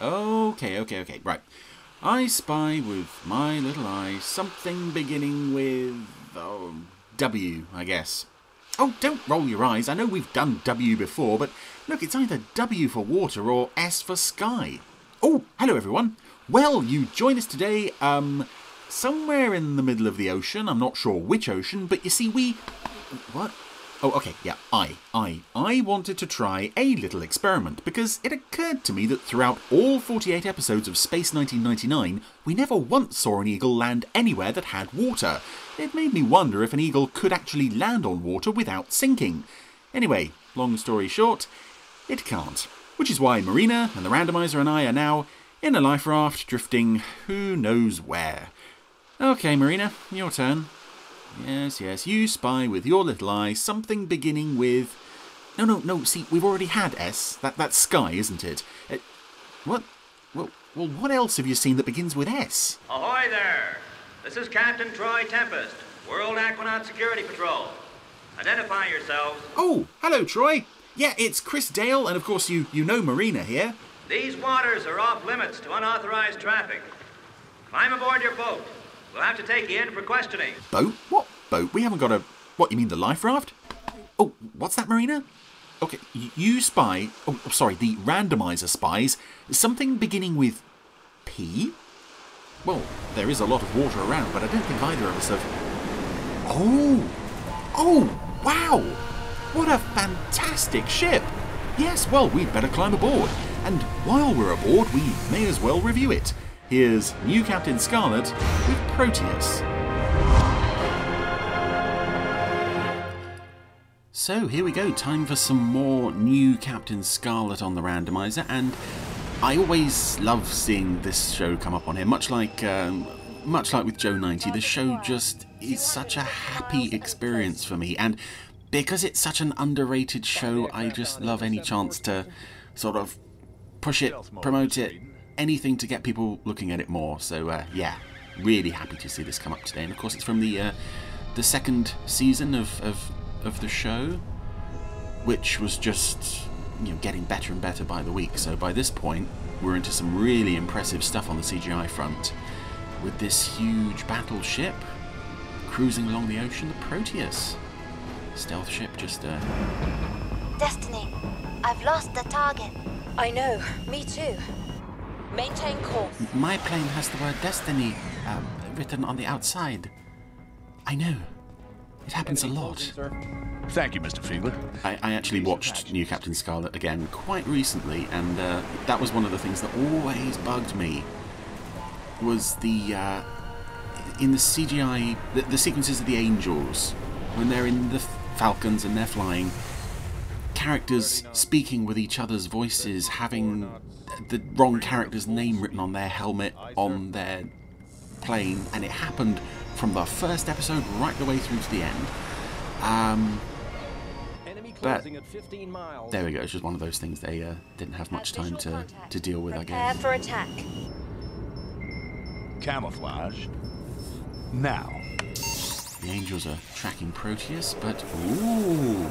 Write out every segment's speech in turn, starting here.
Okay, okay, okay, right. I spy with my little eye something beginning with. Oh, W, I guess. Oh, don't roll your eyes. I know we've done W before, but look, it's either W for water or S for sky. Oh, hello everyone. Well, you join us today, um, somewhere in the middle of the ocean. I'm not sure which ocean, but you see, we. What? Oh, okay, yeah, I, I, I wanted to try a little experiment because it occurred to me that throughout all 48 episodes of Space 1999, we never once saw an eagle land anywhere that had water. It made me wonder if an eagle could actually land on water without sinking. Anyway, long story short, it can't. Which is why Marina and the randomizer and I are now in a life raft drifting who knows where. Okay, Marina, your turn. Yes, yes, you spy with your little eye something beginning with. No, no, no, see, we've already had S. That, that's Sky, isn't it? Uh, what? Well, well, what else have you seen that begins with S? Ahoy there! This is Captain Troy Tempest, World Aquanaut Security Patrol. Identify yourselves. Oh, hello, Troy. Yeah, it's Chris Dale, and of course you, you know Marina here. These waters are off limits to unauthorized traffic. Climb aboard your boat. We'll have to take you in for questioning. Boat? What boat? We haven't got a. What, you mean the life raft? Oh, what's that, Marina? Okay, you spy. Oh, sorry, the randomizer spies something beginning with P? Well, there is a lot of water around, but I don't think either of us have. Oh! Oh, wow! What a fantastic ship! Yes, well, we'd better climb aboard. And while we're aboard, we may as well review it. Here's new Captain Scarlet with Proteus. So here we go, time for some more new Captain Scarlet on the randomizer, and I always love seeing this show come up on here. Much like, um, much like with Joe 90, the show just is such a happy experience for me, and because it's such an underrated show, I just love any chance to sort of push it, promote it, anything to get people looking at it more. So uh, yeah, really happy to see this come up today, and of course it's from the uh, the second season of, of of the show, which was just you know getting better and better by the week. So by this point, we're into some really impressive stuff on the CGI front, with this huge battleship cruising along the ocean, the Proteus stealth ship. Just uh, Destiny, I've lost the target. I know, me too. Maintain course. my plane has the word destiny um, written on the outside. I know. It happens a lot. Thank you, Mr. Fiedler. I, I actually watched New Captain Scarlet again quite recently, and uh, that was one of the things that always bugged me. Was the uh, in the CGI the, the sequences of the angels when they're in the Falcons and they're flying, characters speaking with each other's voices, having the wrong character's name written on their helmet on their plane, and it happened from the first episode right the way through to the end. Um, but there we go. It's just one of those things they uh, didn't have much time to, to deal with, I Prepare guess. for attack. Camouflage. Now. The angels are tracking Proteus, but ooh,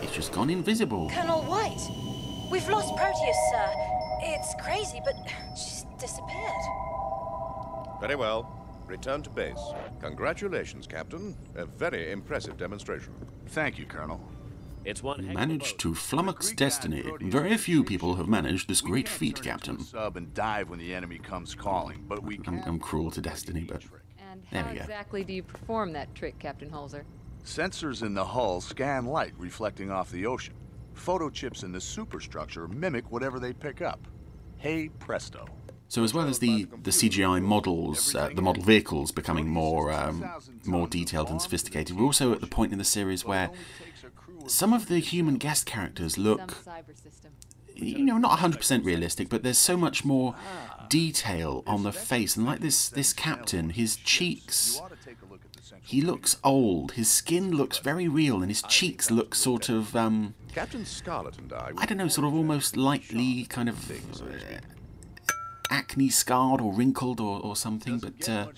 it's just gone invisible. Colonel White! We've lost Proteus, sir. It's crazy, but she's disappeared. Very well. Return to base. Congratulations, Captain. A very impressive demonstration. Thank you, Colonel. It's one heck of a Managed to flummox destiny. Very few people have managed this great feat, Captain. Sub and dive when the enemy comes calling, but we I'm, can. I'm cruel to destiny, but And There how we go. exactly do you perform that trick, Captain Holzer? Sensors in the hull scan light reflecting off the ocean. Photo chips in the superstructure mimic whatever they pick up. Hey presto. So as well as the, the CGI models, uh, the model vehicles becoming more um, more detailed and sophisticated, we're also at the point in the series where some of the human guest characters look, you know, not 100% realistic, but there's so much more detail on the face. And like this this captain, his cheeks, he looks old. His skin looks very real, and his cheeks look sort of, um, Captain Scarlet and I. I don't know, sort of almost lightly kind of uh, acne scarred or wrinkled or, or something. But uh,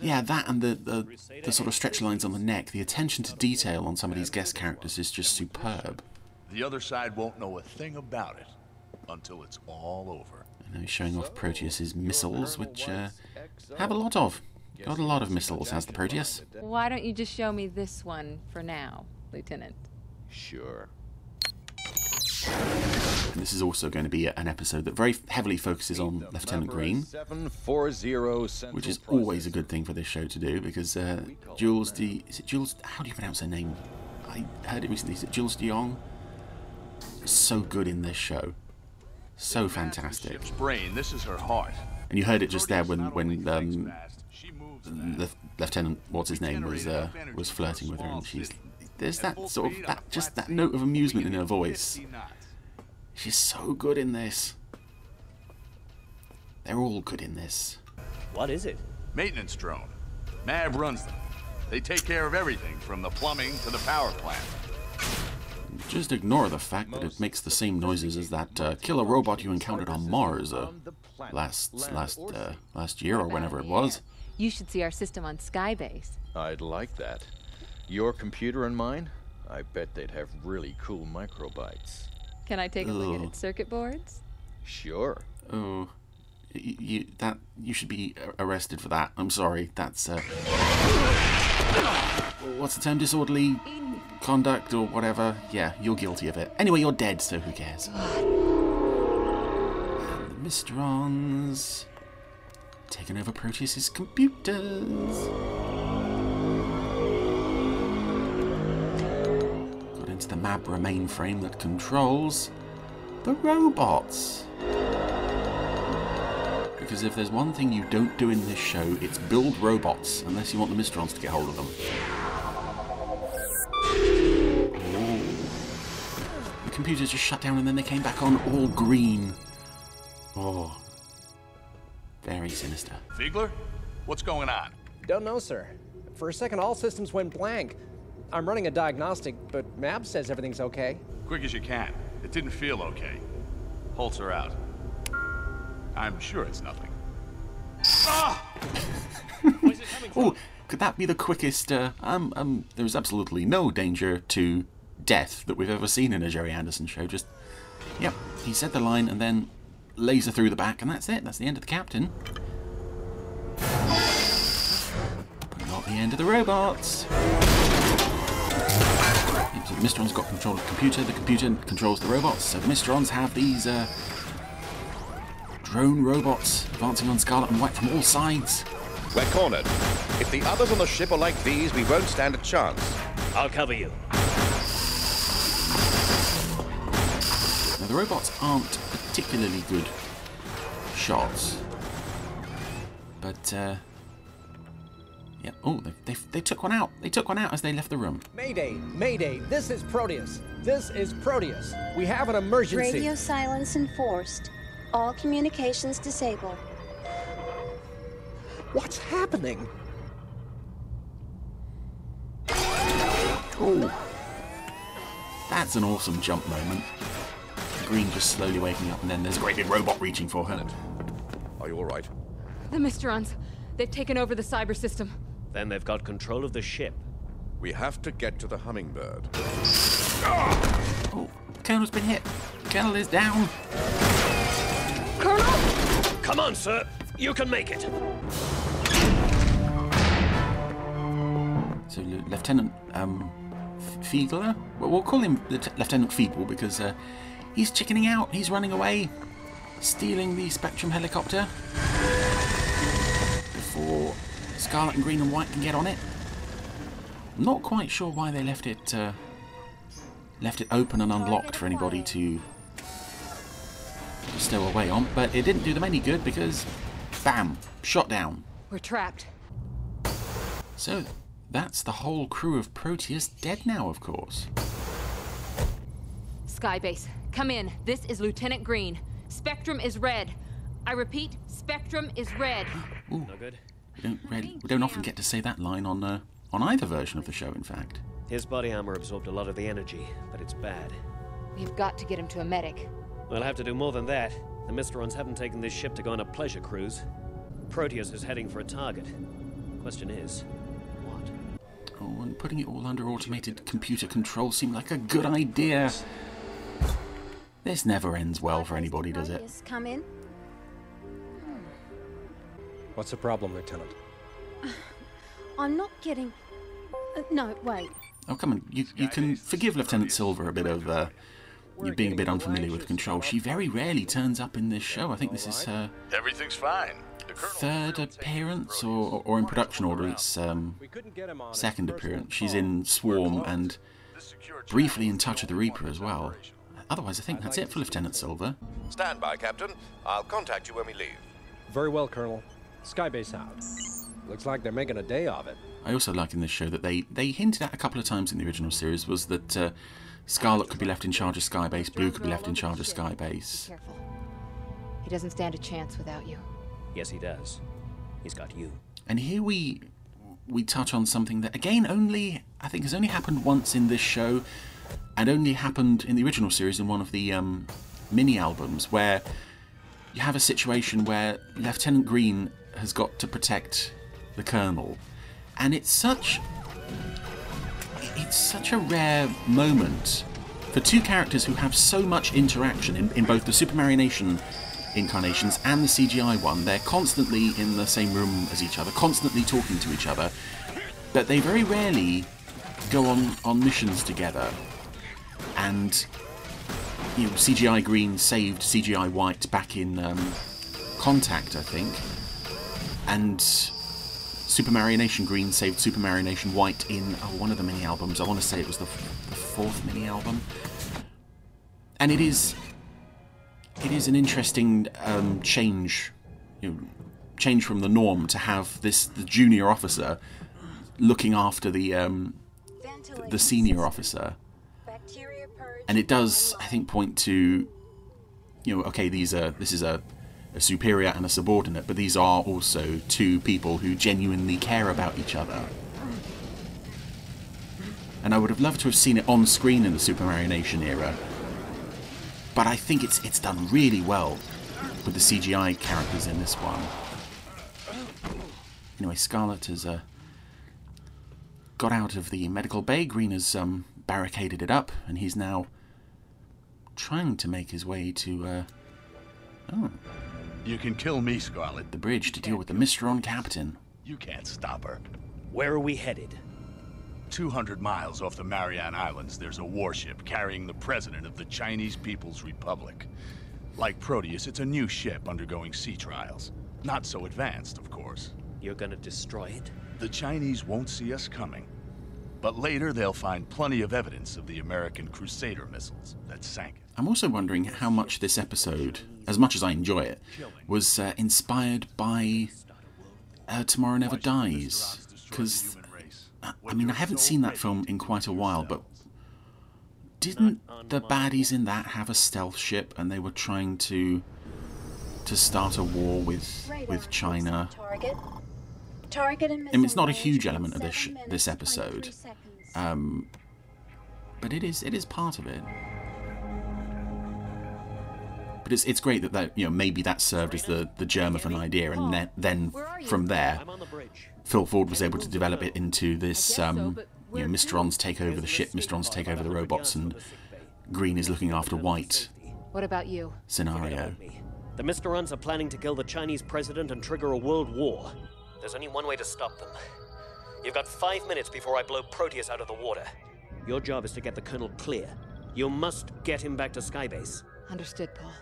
yeah, that and the, the the sort of stretch lines on the neck, the attention to detail on some of these guest characters is just superb. The other side won't know a thing about it until it's all over. Now he's showing off Proteus's missiles, which uh, have a lot of. Got a lot of missiles, has the Proteus. Why don't you just show me this one for now, Lieutenant? Sure. And this is also going to be an episode that very heavily focuses on Lieutenant Green, 740 which is always a good thing for this show to do because uh, Jules de is it Jules? How do you pronounce her name? I heard it recently. Is it Jules de Jongh? So good in this show, so fantastic. Brain. This is her heart. And you heard it just there when Proteus not only when um, fast, she moves fast. the Lieutenant, what's his name, was uh, was flirting with her, and she's there's that sort of that just that note of amusement in her voice. She's so good in this. They're all good in this. What is it? Maintenance drone. Mav runs them. They take care of everything from the plumbing to the power plant. Just ignore the fact that it makes the same noises as that uh, killer robot you encountered on Mars uh, last last uh, last year or whenever it was. You should see our system on Skybase. I'd like that. Your computer and mine? I bet they'd have really cool microbytes. Can I take a look at its circuit boards? Sure. Oh, y- you that you should be arrested for that. I'm sorry. That's uh, what's the term? Disorderly conduct or whatever. Yeah, you're guilty of it. Anyway, you're dead, so who cares? And the Mysterons taking over Proteus's computers. Got into the Mabra mainframe that controls the robots. Because if there's one thing you don't do in this show, it's build robots, unless you want the Mysterons to get hold of them. Oh. The computers just shut down and then they came back on all green. Oh. Very sinister. Fiegler, what's going on? Don't know, sir. For a second, all systems went blank. I'm running a diagnostic, but Mab says everything's okay. Quick as you can. It didn't feel okay. Holzer out. I'm sure it's nothing. Oh, could that be the quickest? Uh, um, um, there's absolutely no danger to death that we've ever seen in a Gerry Anderson show. Just, yep, he said the line and then laser through the back, and that's it. That's the end of the captain. But not the end of the robots. Yep, so the Mysteron's got control of the computer. The computer controls the robots. So the Mysterons have these uh, drone robots advancing on Scarlet and White from all sides. We're cornered. If the others on the ship are like these, we won't stand a chance. I'll cover you. Now, the robots aren't particularly good shots. But, uh. Yeah. Oh, they, they, they took one out. They took one out as they left the room. Mayday, Mayday, this is Proteus. This is Proteus. We have an emergency. Radio silence enforced. All communications disabled. What's happening? Oh. That's an awesome jump moment. Green just slowly waking up, and then there's a great big robot reaching for her. Are you all right? The Mysterons. They've taken over the cyber system. Then they've got control of the ship. We have to get to the Hummingbird. Oh, Colonel's been hit. Colonel is down. Colonel! Come on, sir. You can make it. So Lieutenant um, Fiedler, well, we'll call him Lieutenant Lieutenant Feeble because uh, he's chickening out. He's running away, stealing the Spectrum helicopter before Scarlet and Green and White can get on it. I'm Not quite sure why they left it uh, left it open and unlocked for anybody to stow away on, but it didn't do them any good because, bam, shot down. We're trapped. So that's the whole crew of Proteus dead now, of course. Skybase, come in. This is Lieutenant Green. Spectrum is red. I repeat, Spectrum is red. No good. We don't really, we don't often get to say that line on uh, on either version of the show. In fact, His body armor absorbed a lot of the energy, but it's bad. We've got to get him to a medic. We'll have to do more than that. The Mysterons haven't taken this ship to go on a pleasure cruise. Proteus is heading for a target. Question is, what? oh, and putting it all under automated computer control seemed like a good idea. This never ends well for anybody, does it? Proteus, Come in. What's the problem, Lieutenant? I'm not getting. Uh, no, wait. Oh, come on. You, you can forgive Lieutenant Silver a bit of uh, you being a bit unfamiliar with control. She very rarely turns up in this show. I think this is her Everything's fine. Third appearance, or, or in production order, it's um, second appearance. She's in Swarm and briefly in Touch of the Reaper as well. Otherwise, I think that's it for Lieutenant Silver. Stand by, Captain. I'll contact you when we leave. Very well, Colonel. Skybase out. Looks like they're making a day of it. I also like in this show that they, they hinted at a couple of times in the original series was that uh, Scarlet could be left in charge of Skybase, Blue could be left in charge of Skybase. Careful. He doesn't stand a chance without you. Yes, he does. He's got you. And here we we touch on something that again only I think has only happened once in this show, and only happened in the original series in one of the um, mini albums where you have a situation where Lieutenant Green has got to protect the Colonel, and it's such it's such a rare moment for two characters who have so much interaction in, in both the Supermarionation incarnations and the CGI one. They're constantly in the same room as each other, constantly talking to each other, but they very rarely go on, on missions together. And you know, CGI Green saved CGI White back in um, Contact, I think, and Supermarionation Green saved Supermarionation White in oh, one of the mini albums. I want to say it was the, the fourth mini album, and it is it is an interesting um, change, you know, change from the norm to have this the junior officer looking after the um, the senior officer, and it does I think point to you know okay these are this is a a superior and a subordinate, but these are also two people who genuinely care about each other. And I would have loved to have seen it on screen in the Supermarionation era, but I think it's it's done really well with the CGI characters in this one. Anyway, Scarlet has uh, got out of the medical bay. Green has um, barricaded it up, and he's now trying to make his way to. Uh, oh, You can kill me, Scarlet. the bridge to deal with the Mysteron captain. You can't stop her. Where are we headed? 200 miles off the Mariana Islands, there's a warship carrying the president of the Chinese People's Republic. Like Proteus, it's a new ship undergoing sea trials. Not so advanced, of course. You're gonna destroy it? The Chinese won't see us coming. But later, they'll find plenty of evidence of the American Crusader missiles that sank it. I'm also wondering how much this episode, as much as I enjoy it, was uh, inspired by uh, Tomorrow Never Dies. Because, I mean, I haven't seen that film in quite a while, but didn't the baddies in that have a stealth ship and they were trying to to start a war with with China? Target. Target and I mean, it's not a huge element of this this episode, um, but it is it is part of it. But it's it's great that that you know maybe that served as the the germ of an idea, and then then from there, I'm on the bridge. Phil Ford was able to develop it into this um, you know where Mr. to? On's take over the ship, Mysterons take over the robots, and Green is looking after White What about you? scenario. The Mysterons are planning to kill the Chinese president and trigger a world war. There's only one way to stop them. You've got five minutes before I blow Proteus out of the water. Your job is to get the Colonel clear. You must get him back to Skybase. Understood, Paul.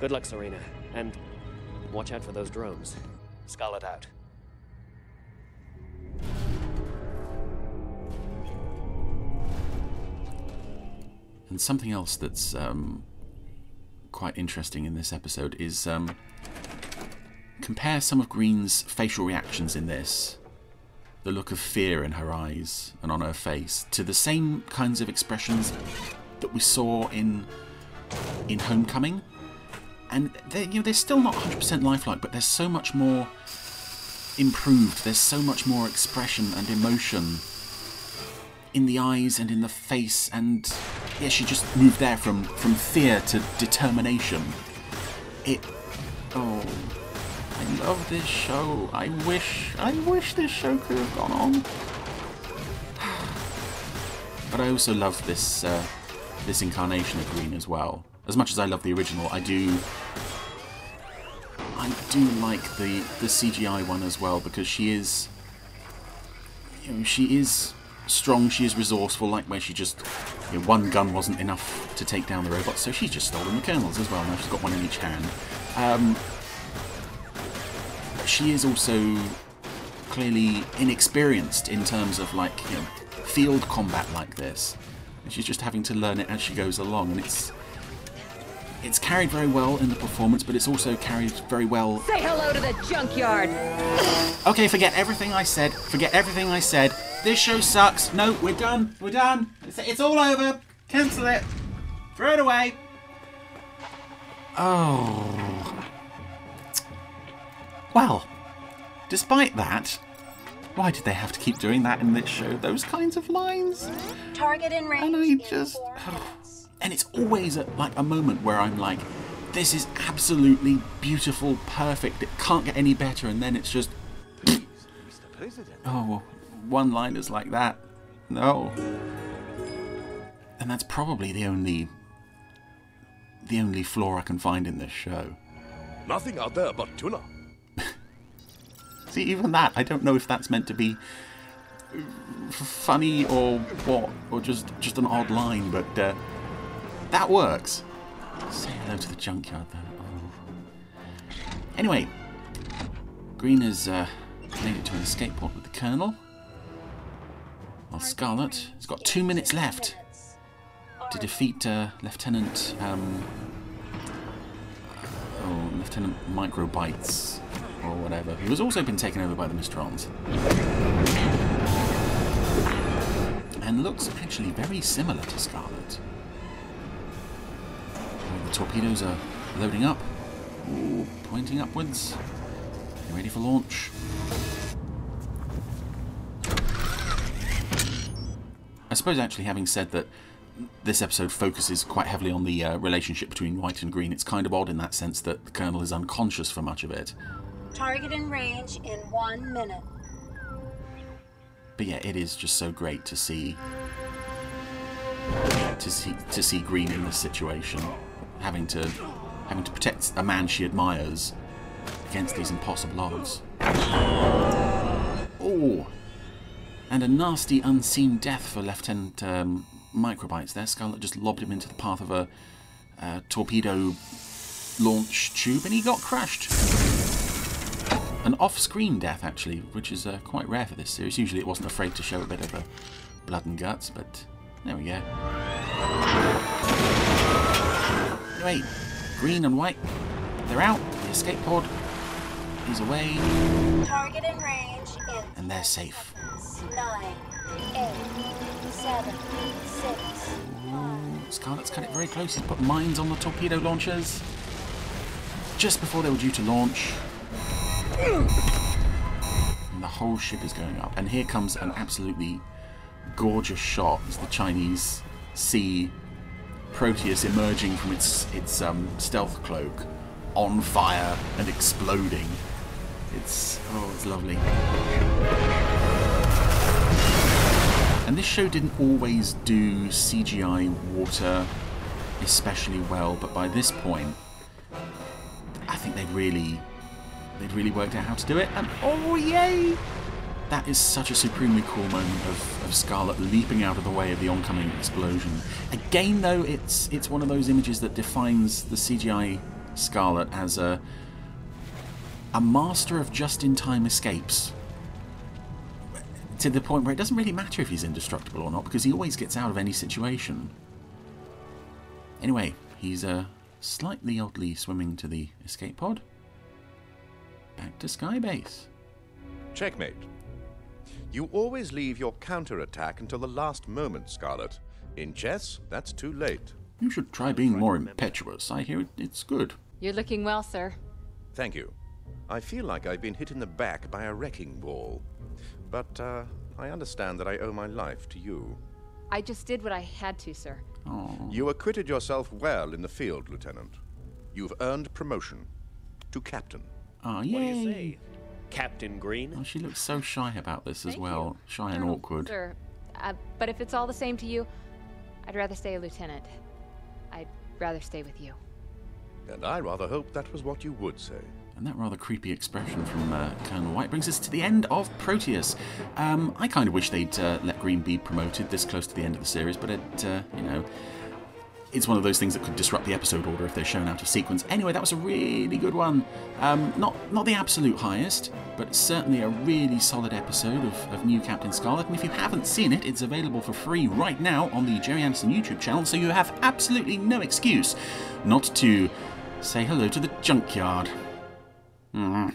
Good luck, Serena. And watch out for those drones. Scarlet out. And something else that's um, quite interesting in this episode is um, compare some of Green's facial reactions in this, the look of fear in her eyes and on her face, to the same kinds of expressions that we saw in in Homecoming. And they're, you know they're still not 100% lifelike, but there's so much more improved. There's so much more expression and emotion in the eyes and in the face, and yeah, she just moved there from from fear to determination. It, oh, I love this show. I wish, I wish this show could have gone on. But I also love this uh, this incarnation of Green as well. As much as I love the original, I do. I do like the the CGI one as well because she is, you know, she is strong. She is resourceful. Like where she just you know, one gun wasn't enough to take down the robots, so she's just stolen the Colonel's as well. Now she's got one in each hand. Um, she is also clearly inexperienced in terms of like you know field combat like this. And she's just having to learn it as she goes along, and it's it's carried very well in the performance, but it's also carried very well. Say hello to the junkyard. Okay, forget everything I said. Forget everything I said. This show sucks. No, we're done. We're done. It's, it's all over. Cancel it. Throw it away. Oh. Well, despite that, why did they have to keep doing that in this show? Those kinds of lines? Target in range. And I just. minutes. And it's always at like a moment where I'm like, this is absolutely beautiful, perfect. It can't get any better. And then it's just. Oh, one liners like that. No. And that's probably the only. The only flaw I can find in this show. Nothing out there but tuna. See, even that, I don't know if that's meant to be funny or what, or just just an odd line, but uh, that works. Say hello to the junkyard, though. Oh. Anyway, Green has uh, made it to an escape pod with the Colonel. While Scarlet has got two minutes left to defeat uh, Lieutenant. Um, oh, Lieutenant Microbites or whatever, who has also been taken over by the Mysterons. And looks actually very similar to Scarlet. The torpedoes are loading up, Ooh, pointing upwards. Getting ready for launch. I suppose actually having said that this episode focuses quite heavily on the uh, relationship between White and Green, it's kind of odd in that sense that the Colonel is unconscious for much of it. Target in range in one minute. But yeah, it is just so great to see to see to see Green in this situation, having to having to protect a man she admires against these impossible odds. Oh, and a nasty unseen death for Lieutenant um, Microbites. There, Scarlet just lobbed him into the path of a, a torpedo launch tube, and he got crushed. An off-screen death, actually, which is uh, quite rare for this series. Usually, it wasn't afraid to show a bit of uh, blood and guts, but there we go. Anyway, green and white, they're out. The escape pod is away, Target in range in and they're safe. nine, eight, seven, six. Scarlet's cut it very close. He's put mines on the torpedo launchers just before they were due to launch. And the whole ship is going up. And here comes an absolutely gorgeous shot as the Chinese see Proteus emerging from its its um, stealth cloak, on fire and exploding. It's oh, it's lovely. And this show didn't always do CGI water especially well, but by this point, I think they really, they'd really worked out how to do it. And oh yay! That is such a supremely cool moment of, of Scarlet leaping out of the way of the oncoming explosion. Again, though, it's it's one of those images that defines the CGI Scarlet as a a master of just-in-time escapes to the point where it doesn't really matter if he's indestructible or not because he always gets out of any situation. Anyway, he's uh, slightly oddly swimming to the escape pod. Back to Skybase. Checkmate. You always leave your counterattack until the last moment, Scarlet. In chess, that's too late. You should try being more impetuous. I hear it's good. You're looking well, sir. Thank you. I feel like I've been hit in the back by a wrecking ball. But uh, I understand that I owe my life to you. I just did what I had to, sir. Oh, You acquitted yourself well in the field, Lieutenant. You've earned promotion to captain. oh What do you say, Captain Green? Oh, she looks so shy about this as Thank well. you. Shy and No, awkward. Sir, uh, but if it's all the same to you, I'd rather stay a lieutenant. I'd rather stay with you. And I rather hope that was what you would say. And that rather creepy expression from uh, Colonel White brings us to the end of Proteus. Um, I kind of wish they'd uh, let Green be promoted this close to the end of the series, but it, uh, you know, it's one of those things that could disrupt the episode order if they're shown out of sequence. Anyway, that was a really good one. Um, not not the absolute highest, but certainly a really solid episode of, of New Captain Scarlet. And if you haven't seen it, it's available for free right now on the Gerry Anderson YouTube channel, so you have absolutely no excuse not to say hello to the junkyard. Mm.